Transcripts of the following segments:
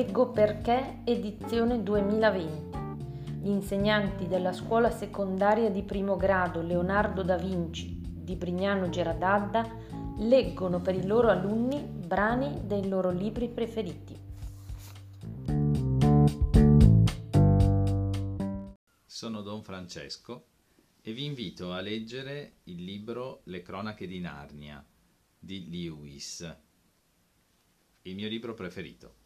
Leggo perché edizione 2020. Gli insegnanti della scuola secondaria di primo grado Leonardo da Vinci di Brignano Geradadda leggono per i loro alunni brani dei loro libri preferiti. Sono Don Francesco e vi invito a leggere il libro Le cronache di Narnia di Lewis, il mio libro preferito.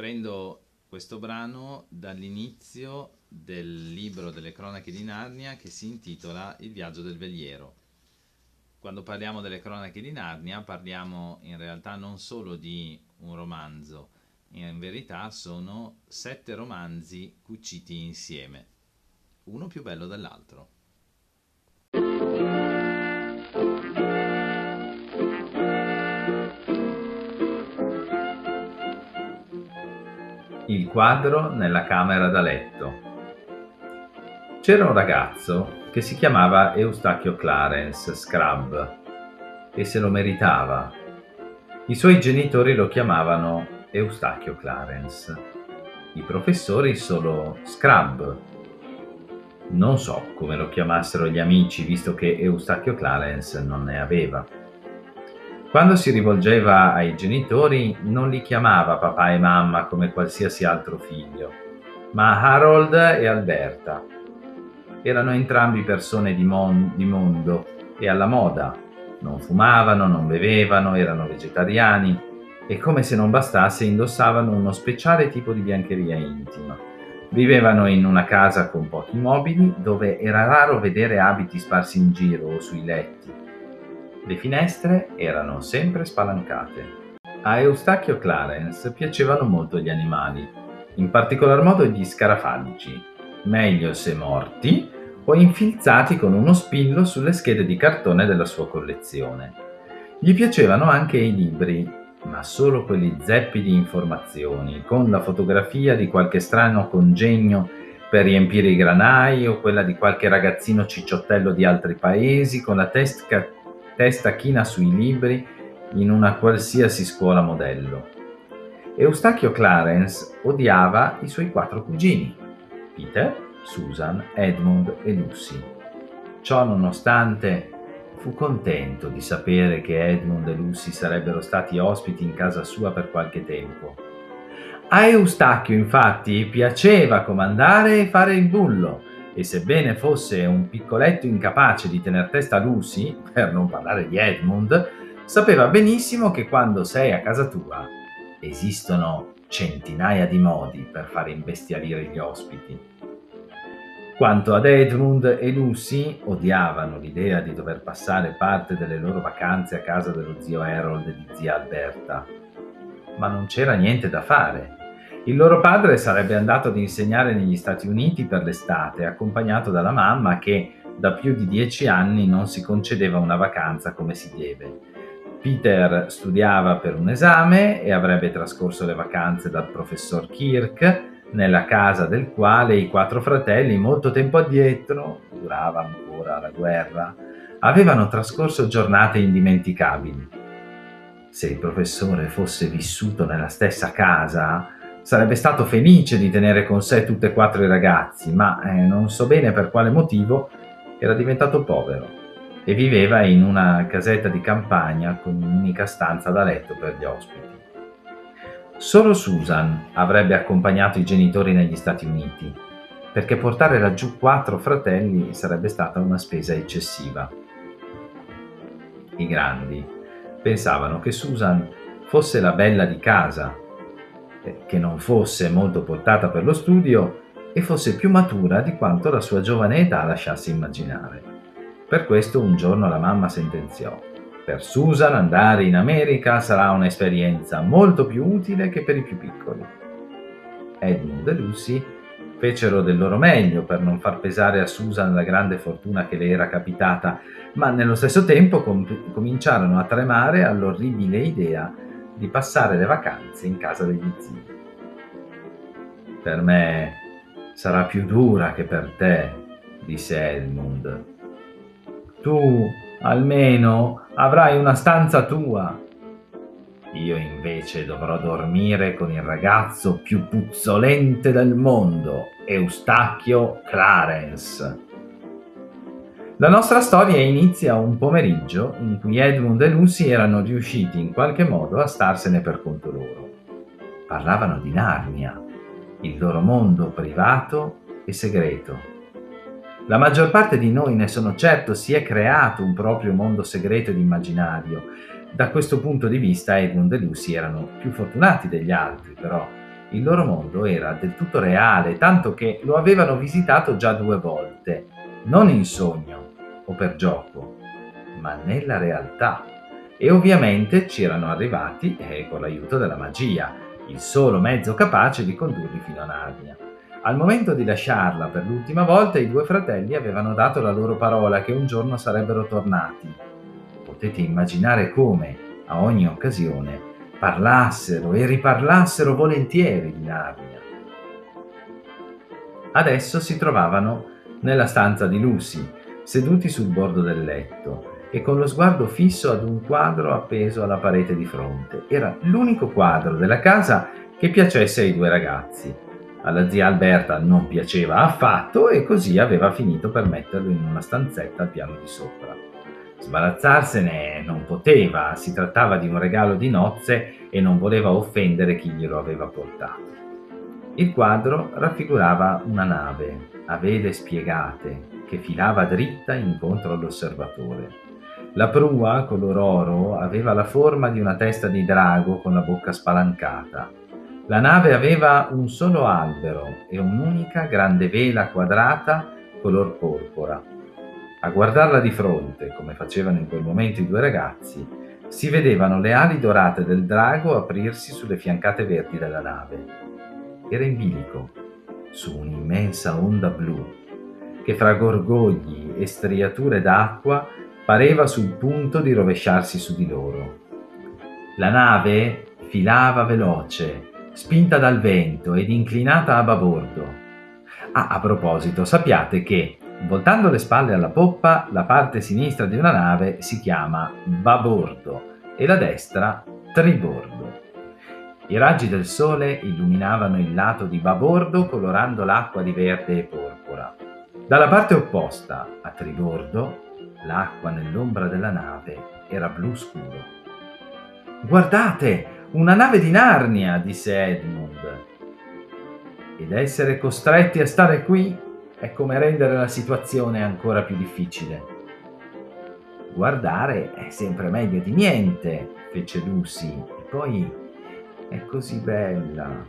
Prendo questo brano dall'inizio del libro delle cronache di Narnia che si intitola Il viaggio del veliero. Quando parliamo delle cronache di Narnia parliamo in realtà non solo di un romanzo, in verità sono sette romanzi cuciti insieme, uno più bello dell'altro. Il quadro nella camera da letto. C'era un ragazzo che si chiamava Eustachio Clarence Scrub e se lo meritava. I suoi genitori lo chiamavano Eustachio Clarence, i professori solo Scrub. Non so come lo chiamassero gli amici, visto che Eustachio Clarence non ne aveva. Quando si rivolgeva ai genitori non li chiamava papà e mamma come qualsiasi altro figlio, ma Harold e Alberta. Erano entrambi persone di, mon- di mondo e alla moda. Non fumavano, non bevevano, erano vegetariani e come se non bastasse indossavano uno speciale tipo di biancheria intima. Vivevano in una casa con pochi mobili dove era raro vedere abiti sparsi in giro o sui letti le finestre erano sempre spalancate. A Eustachio Clarence piacevano molto gli animali, in particolar modo gli scarafaggi, meglio se morti o infilzati con uno spillo sulle schede di cartone della sua collezione. Gli piacevano anche i libri, ma solo quelli zeppi di informazioni, con la fotografia di qualche strano congegno per riempire i granai o quella di qualche ragazzino cicciottello di altri paesi con la testa testa china sui libri in una qualsiasi scuola modello. Eustachio Clarence odiava i suoi quattro cugini, Peter, Susan, Edmund e Lucy. Ciò nonostante fu contento di sapere che Edmund e Lucy sarebbero stati ospiti in casa sua per qualche tempo. A Eustachio infatti piaceva comandare e fare il bullo, e sebbene fosse un piccoletto incapace di tener testa a Lucy, per non parlare di Edmund, sapeva benissimo che quando sei a casa tua esistono centinaia di modi per fare imbestialire gli ospiti. Quanto ad Edmund e Lucy, odiavano l'idea di dover passare parte delle loro vacanze a casa dello zio Harold e di zia Alberta. Ma non c'era niente da fare il loro padre sarebbe andato ad insegnare negli Stati Uniti per l'estate, accompagnato dalla mamma che da più di dieci anni non si concedeva una vacanza come si deve. Peter studiava per un esame e avrebbe trascorso le vacanze dal professor Kirk, nella casa del quale i quattro fratelli, molto tempo addietro, durava ancora la guerra, avevano trascorso giornate indimenticabili. Se il professore fosse vissuto nella stessa casa, Sarebbe stato felice di tenere con sé tutti e quattro i ragazzi, ma eh, non so bene per quale motivo era diventato povero e viveva in una casetta di campagna con un'unica stanza da letto per gli ospiti. Solo Susan avrebbe accompagnato i genitori negli Stati Uniti, perché portare laggiù quattro fratelli sarebbe stata una spesa eccessiva. I grandi pensavano che Susan fosse la bella di casa che non fosse molto portata per lo studio e fosse più matura di quanto la sua giovane età lasciasse immaginare. Per questo un giorno la mamma sentenziò per Susan andare in America sarà un'esperienza molto più utile che per i più piccoli. Edmund e Lucy fecero del loro meglio per non far pesare a Susan la grande fortuna che le era capitata, ma nello stesso tempo com- cominciarono a tremare all'orribile idea di passare le vacanze in casa degli zii. Per me sarà più dura che per te, disse Edmund. Tu almeno avrai una stanza tua. Io invece dovrò dormire con il ragazzo più puzzolente del mondo, Eustachio Clarence. La nostra storia inizia un pomeriggio in cui Edmund e Lucy erano riusciti in qualche modo a starsene per conto loro. Parlavano di Narnia, il loro mondo privato e segreto. La maggior parte di noi, ne sono certo, si è creato un proprio mondo segreto ed immaginario. Da questo punto di vista Edmund e Lucy erano più fortunati degli altri, però il loro mondo era del tutto reale, tanto che lo avevano visitato già due volte, non in sogno, o per gioco, ma nella realtà. E ovviamente ci erano arrivati eh, con l'aiuto della magia, il solo mezzo capace di condurli fino a Narnia. Al momento di lasciarla per l'ultima volta, i due fratelli avevano dato la loro parola che un giorno sarebbero tornati. Potete immaginare come, a ogni occasione, parlassero e riparlassero volentieri di Narnia. Adesso si trovavano nella stanza di Lucy, seduti sul bordo del letto e con lo sguardo fisso ad un quadro appeso alla parete di fronte. Era l'unico quadro della casa che piacesse ai due ragazzi. Alla zia Alberta non piaceva affatto e così aveva finito per metterlo in una stanzetta al piano di sopra. Sbarazzarsene non poteva, si trattava di un regalo di nozze e non voleva offendere chi glielo aveva portato. Il quadro raffigurava una nave a vele spiegate che filava dritta incontro all'osservatore. La prua, color oro, aveva la forma di una testa di drago con la bocca spalancata. La nave aveva un solo albero e un'unica grande vela quadrata color porpora. A guardarla di fronte, come facevano in quel momento i due ragazzi, si vedevano le ali dorate del drago aprirsi sulle fiancate verdi della nave. Era in bilico, su un'immensa onda blu che fra gorgogli e striature d'acqua pareva sul punto di rovesciarsi su di loro. La nave filava veloce, spinta dal vento ed inclinata a babordo. Ah, a proposito, sappiate che, voltando le spalle alla poppa, la parte sinistra di una nave si chiama babordo e la destra tribordo. I raggi del sole illuminavano il lato di babordo colorando l'acqua di verde e porpora. Dalla parte opposta, a tribordo, l'acqua nell'ombra della nave era blu scuro. Guardate, una nave di Narnia, disse Edmund. Ed essere costretti a stare qui è come rendere la situazione ancora più difficile. Guardare è sempre meglio di niente, fece Lucy, e poi è così bella.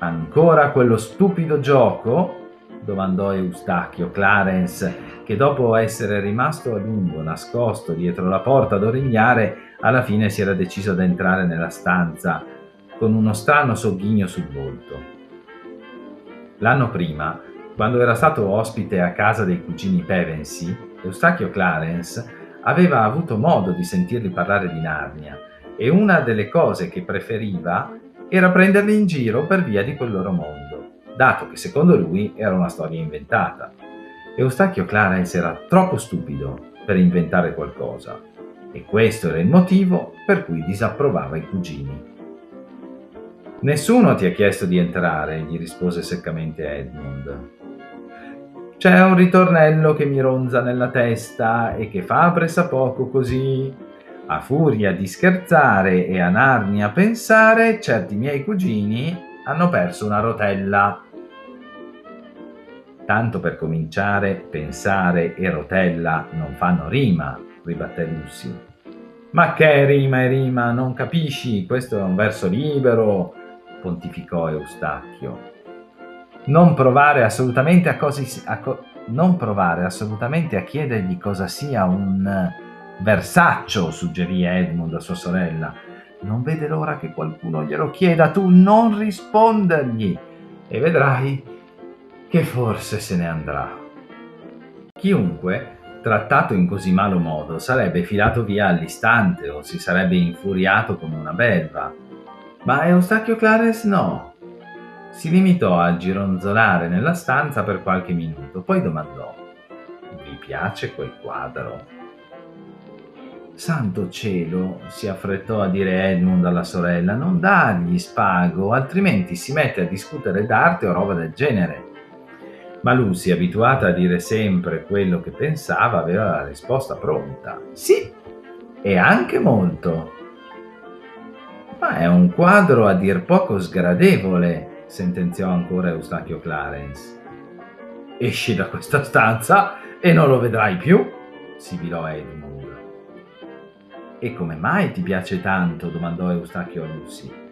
Ancora quello stupido gioco? Domandò Eustachio Clarence, che dopo essere rimasto a lungo nascosto dietro la porta ad origliare, alla fine si era deciso ad entrare nella stanza con uno strano sogghigno sul volto. L'anno prima, quando era stato ospite a casa dei cugini Pevensey, Eustachio Clarence aveva avuto modo di sentirli parlare di Narnia e una delle cose che preferiva era prenderli in giro per via di quel loro mondo dato che secondo lui era una storia inventata. Eustachio Clarence era troppo stupido per inventare qualcosa e questo era il motivo per cui disapprovava i cugini. Nessuno ti ha chiesto di entrare, gli rispose seccamente Edmund. C'è un ritornello che mi ronza nella testa e che fa pressappoco così. A furia di scherzare e a Narnia pensare, certi miei cugini hanno perso una rotella. Tanto per cominciare, pensare e rotella non fanno rima, ribatté Lucy. Ma che rima e rima, non capisci? Questo è un verso libero, pontificò Eustachio. Non provare assolutamente a, cosi, a co- non provare assolutamente a chiedergli cosa sia un versaccio, suggerì Edmund a sua sorella. Non vede l'ora che qualcuno glielo chieda, tu non rispondergli e vedrai che forse se ne andrà. Chiunque, trattato in così malo modo, sarebbe filato via all'istante o si sarebbe infuriato come una belva. Ma Eustachio Clarence no. Si limitò a gironzolare nella stanza per qualche minuto, poi domandò: Vi piace quel quadro? Santo cielo, si affrettò a dire Edmund alla sorella, non dargli spago, altrimenti si mette a discutere d'arte o roba del genere. Ma Lucy, abituata a dire sempre quello che pensava, aveva la risposta pronta. Sì, e anche molto. Ma è un quadro a dir poco sgradevole, sentenziò ancora Eustachio Clarence. Esci da questa stanza e non lo vedrai più, sibilò Edmund. E come mai ti piace tanto? domandò Eustachio a Lucy.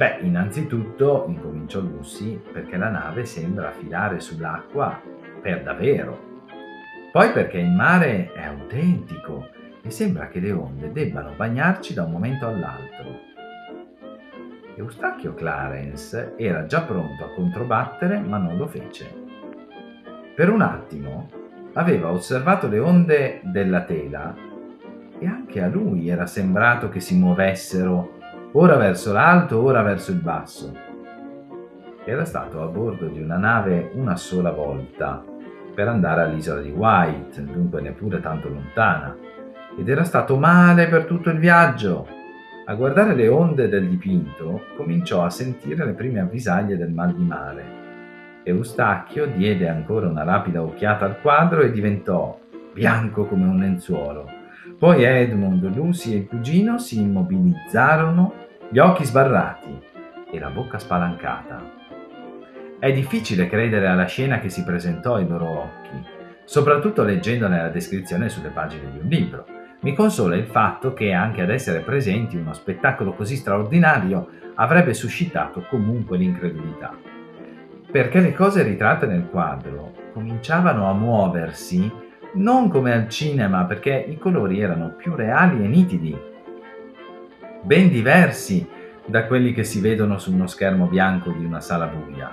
Beh, innanzitutto, incominciò Lucy, perché la nave sembra filare sull'acqua per davvero. Poi perché il mare è autentico e sembra che le onde debbano bagnarci da un momento all'altro. Eustachio Clarence era già pronto a controbattere, ma non lo fece. Per un attimo aveva osservato le onde della tela e anche a lui era sembrato che si muovessero ora verso l'alto, ora verso il basso. Era stato a bordo di una nave una sola volta per andare all'isola di White, dunque neppure tanto lontana, ed era stato male per tutto il viaggio. A guardare le onde del dipinto cominciò a sentire le prime avvisaglie del mal di mare. Eustachio diede ancora una rapida occhiata al quadro e diventò bianco come un lenzuolo poi Edmund, Lucy e il cugino si immobilizzarono, gli occhi sbarrati e la bocca spalancata. È difficile credere alla scena che si presentò ai loro occhi, soprattutto leggendone la descrizione sulle pagine di un libro. Mi consola il fatto che anche ad essere presenti uno spettacolo così straordinario avrebbe suscitato comunque l'incredulità. Perché le cose ritratte nel quadro cominciavano a muoversi non come al cinema perché i colori erano più reali e nitidi, ben diversi da quelli che si vedono su uno schermo bianco di una sala buia.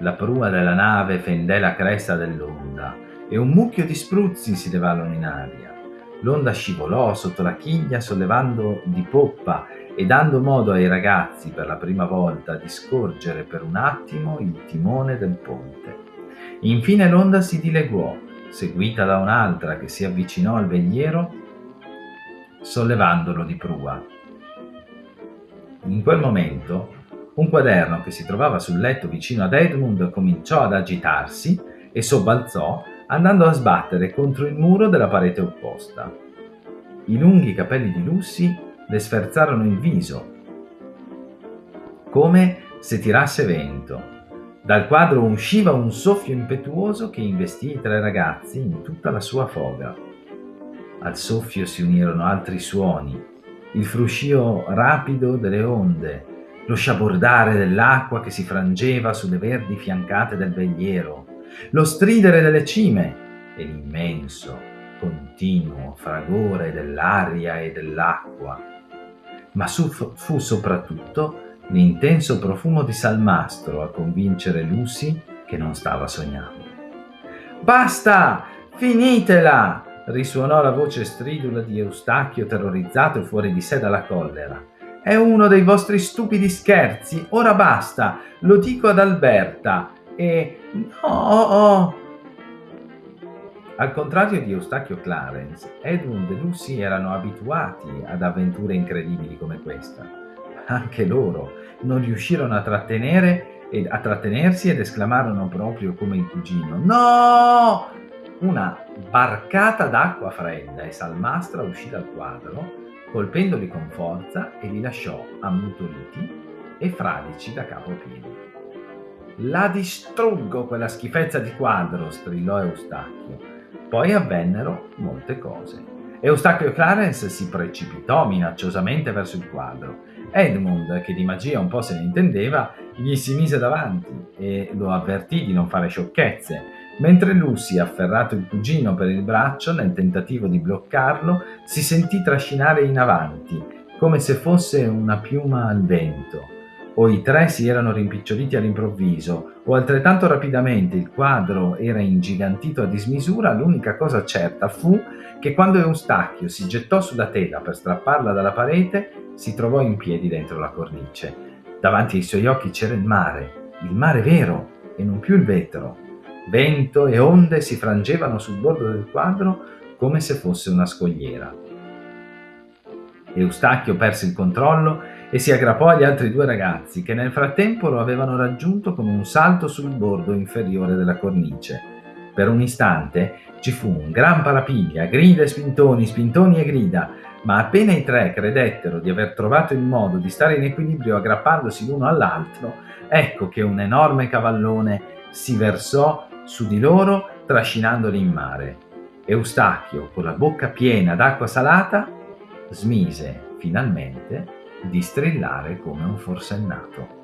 La prua della nave fendè la cresta dell'onda e un mucchio di spruzzi si levarono in aria. L'onda scivolò sotto la chiglia sollevando di poppa e dando modo ai ragazzi per la prima volta di scorgere per un attimo il timone del ponte. Infine l'onda si dileguò seguita da un'altra che si avvicinò al veliero sollevandolo di prua. In quel momento un quaderno che si trovava sul letto vicino ad Edmund cominciò ad agitarsi e sobbalzò andando a sbattere contro il muro della parete opposta. I lunghi capelli di Lucy le sferzarono il viso, come se tirasse vento dal quadro usciva un soffio impetuoso che investì i tre ragazzi in tutta la sua foga. Al soffio si unirono altri suoni, il fruscio rapido delle onde, lo sciabordare dell'acqua che si frangeva sulle verdi fiancate del vegliero, lo stridere delle cime e l'immenso, continuo fragore dell'aria e dell'acqua. Ma fu soprattutto l'intenso profumo di salmastro a convincere Lucy che non stava sognando. Basta! Finitela! Risuonò la voce stridula di Eustachio terrorizzato e fuori di sé dalla collera. È uno dei vostri stupidi scherzi, ora basta, lo dico ad Alberta. E... no! Al contrario di Eustachio Clarence, Edmund e Lucy erano abituati ad avventure incredibili come questa anche loro non riuscirono a trattenere ed a trattenersi ed esclamarono proprio come il cugino: No! Una barcata d'acqua fredda e salmastra uscì dal quadro, colpendoli con forza e li lasciò ammutoliti e fradici da capo a piedi. La distruggo quella schifezza di quadro, strillò Eustachio. Poi avvennero molte cose. Eustachio Clarence si precipitò minacciosamente verso il quadro Edmund, che di magia un po' se ne intendeva, gli si mise davanti e lo avvertì di non fare sciocchezze, mentre Lucy, afferrato il cugino per il braccio nel tentativo di bloccarlo, si sentì trascinare in avanti, come se fosse una piuma al vento. O i tre si erano rimpiccioliti all'improvviso, o altrettanto rapidamente il quadro era ingigantito a dismisura, l'unica cosa certa fu che quando Eustachio si gettò sulla tela per strapparla dalla parete, si trovò in piedi dentro la cornice. Davanti ai suoi occhi c'era il mare, il mare vero e non più il vetro. Vento e onde si frangevano sul bordo del quadro come se fosse una scogliera. Eustachio perse il controllo e si aggrappò agli altri due ragazzi che nel frattempo lo avevano raggiunto con un salto sul bordo inferiore della cornice. Per un istante ci fu un gran parapiglia, grida e spintoni, spintoni e grida, ma appena i tre credettero di aver trovato il modo di stare in equilibrio aggrappandosi l'uno all'altro, ecco che un enorme cavallone si versò su di loro trascinandoli in mare. Eustachio, con la bocca piena d'acqua salata, smise finalmente di strillare come un forsennato.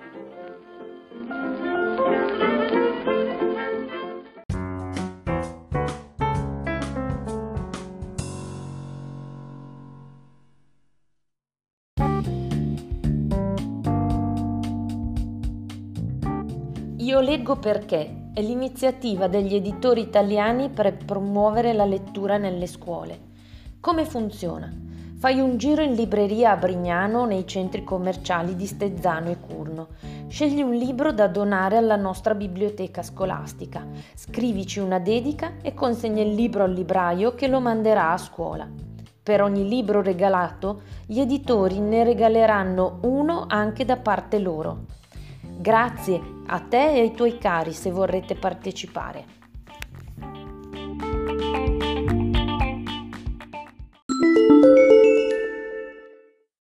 Leggo perché è l'iniziativa degli editori italiani per promuovere la lettura nelle scuole. Come funziona? Fai un giro in libreria a Brignano nei centri commerciali di Stezzano e Curno. Scegli un libro da donare alla nostra biblioteca scolastica. Scrivici una dedica e consegna il libro al libraio che lo manderà a scuola. Per ogni libro regalato, gli editori ne regaleranno uno anche da parte loro. Grazie a te e ai tuoi cari se vorrete partecipare.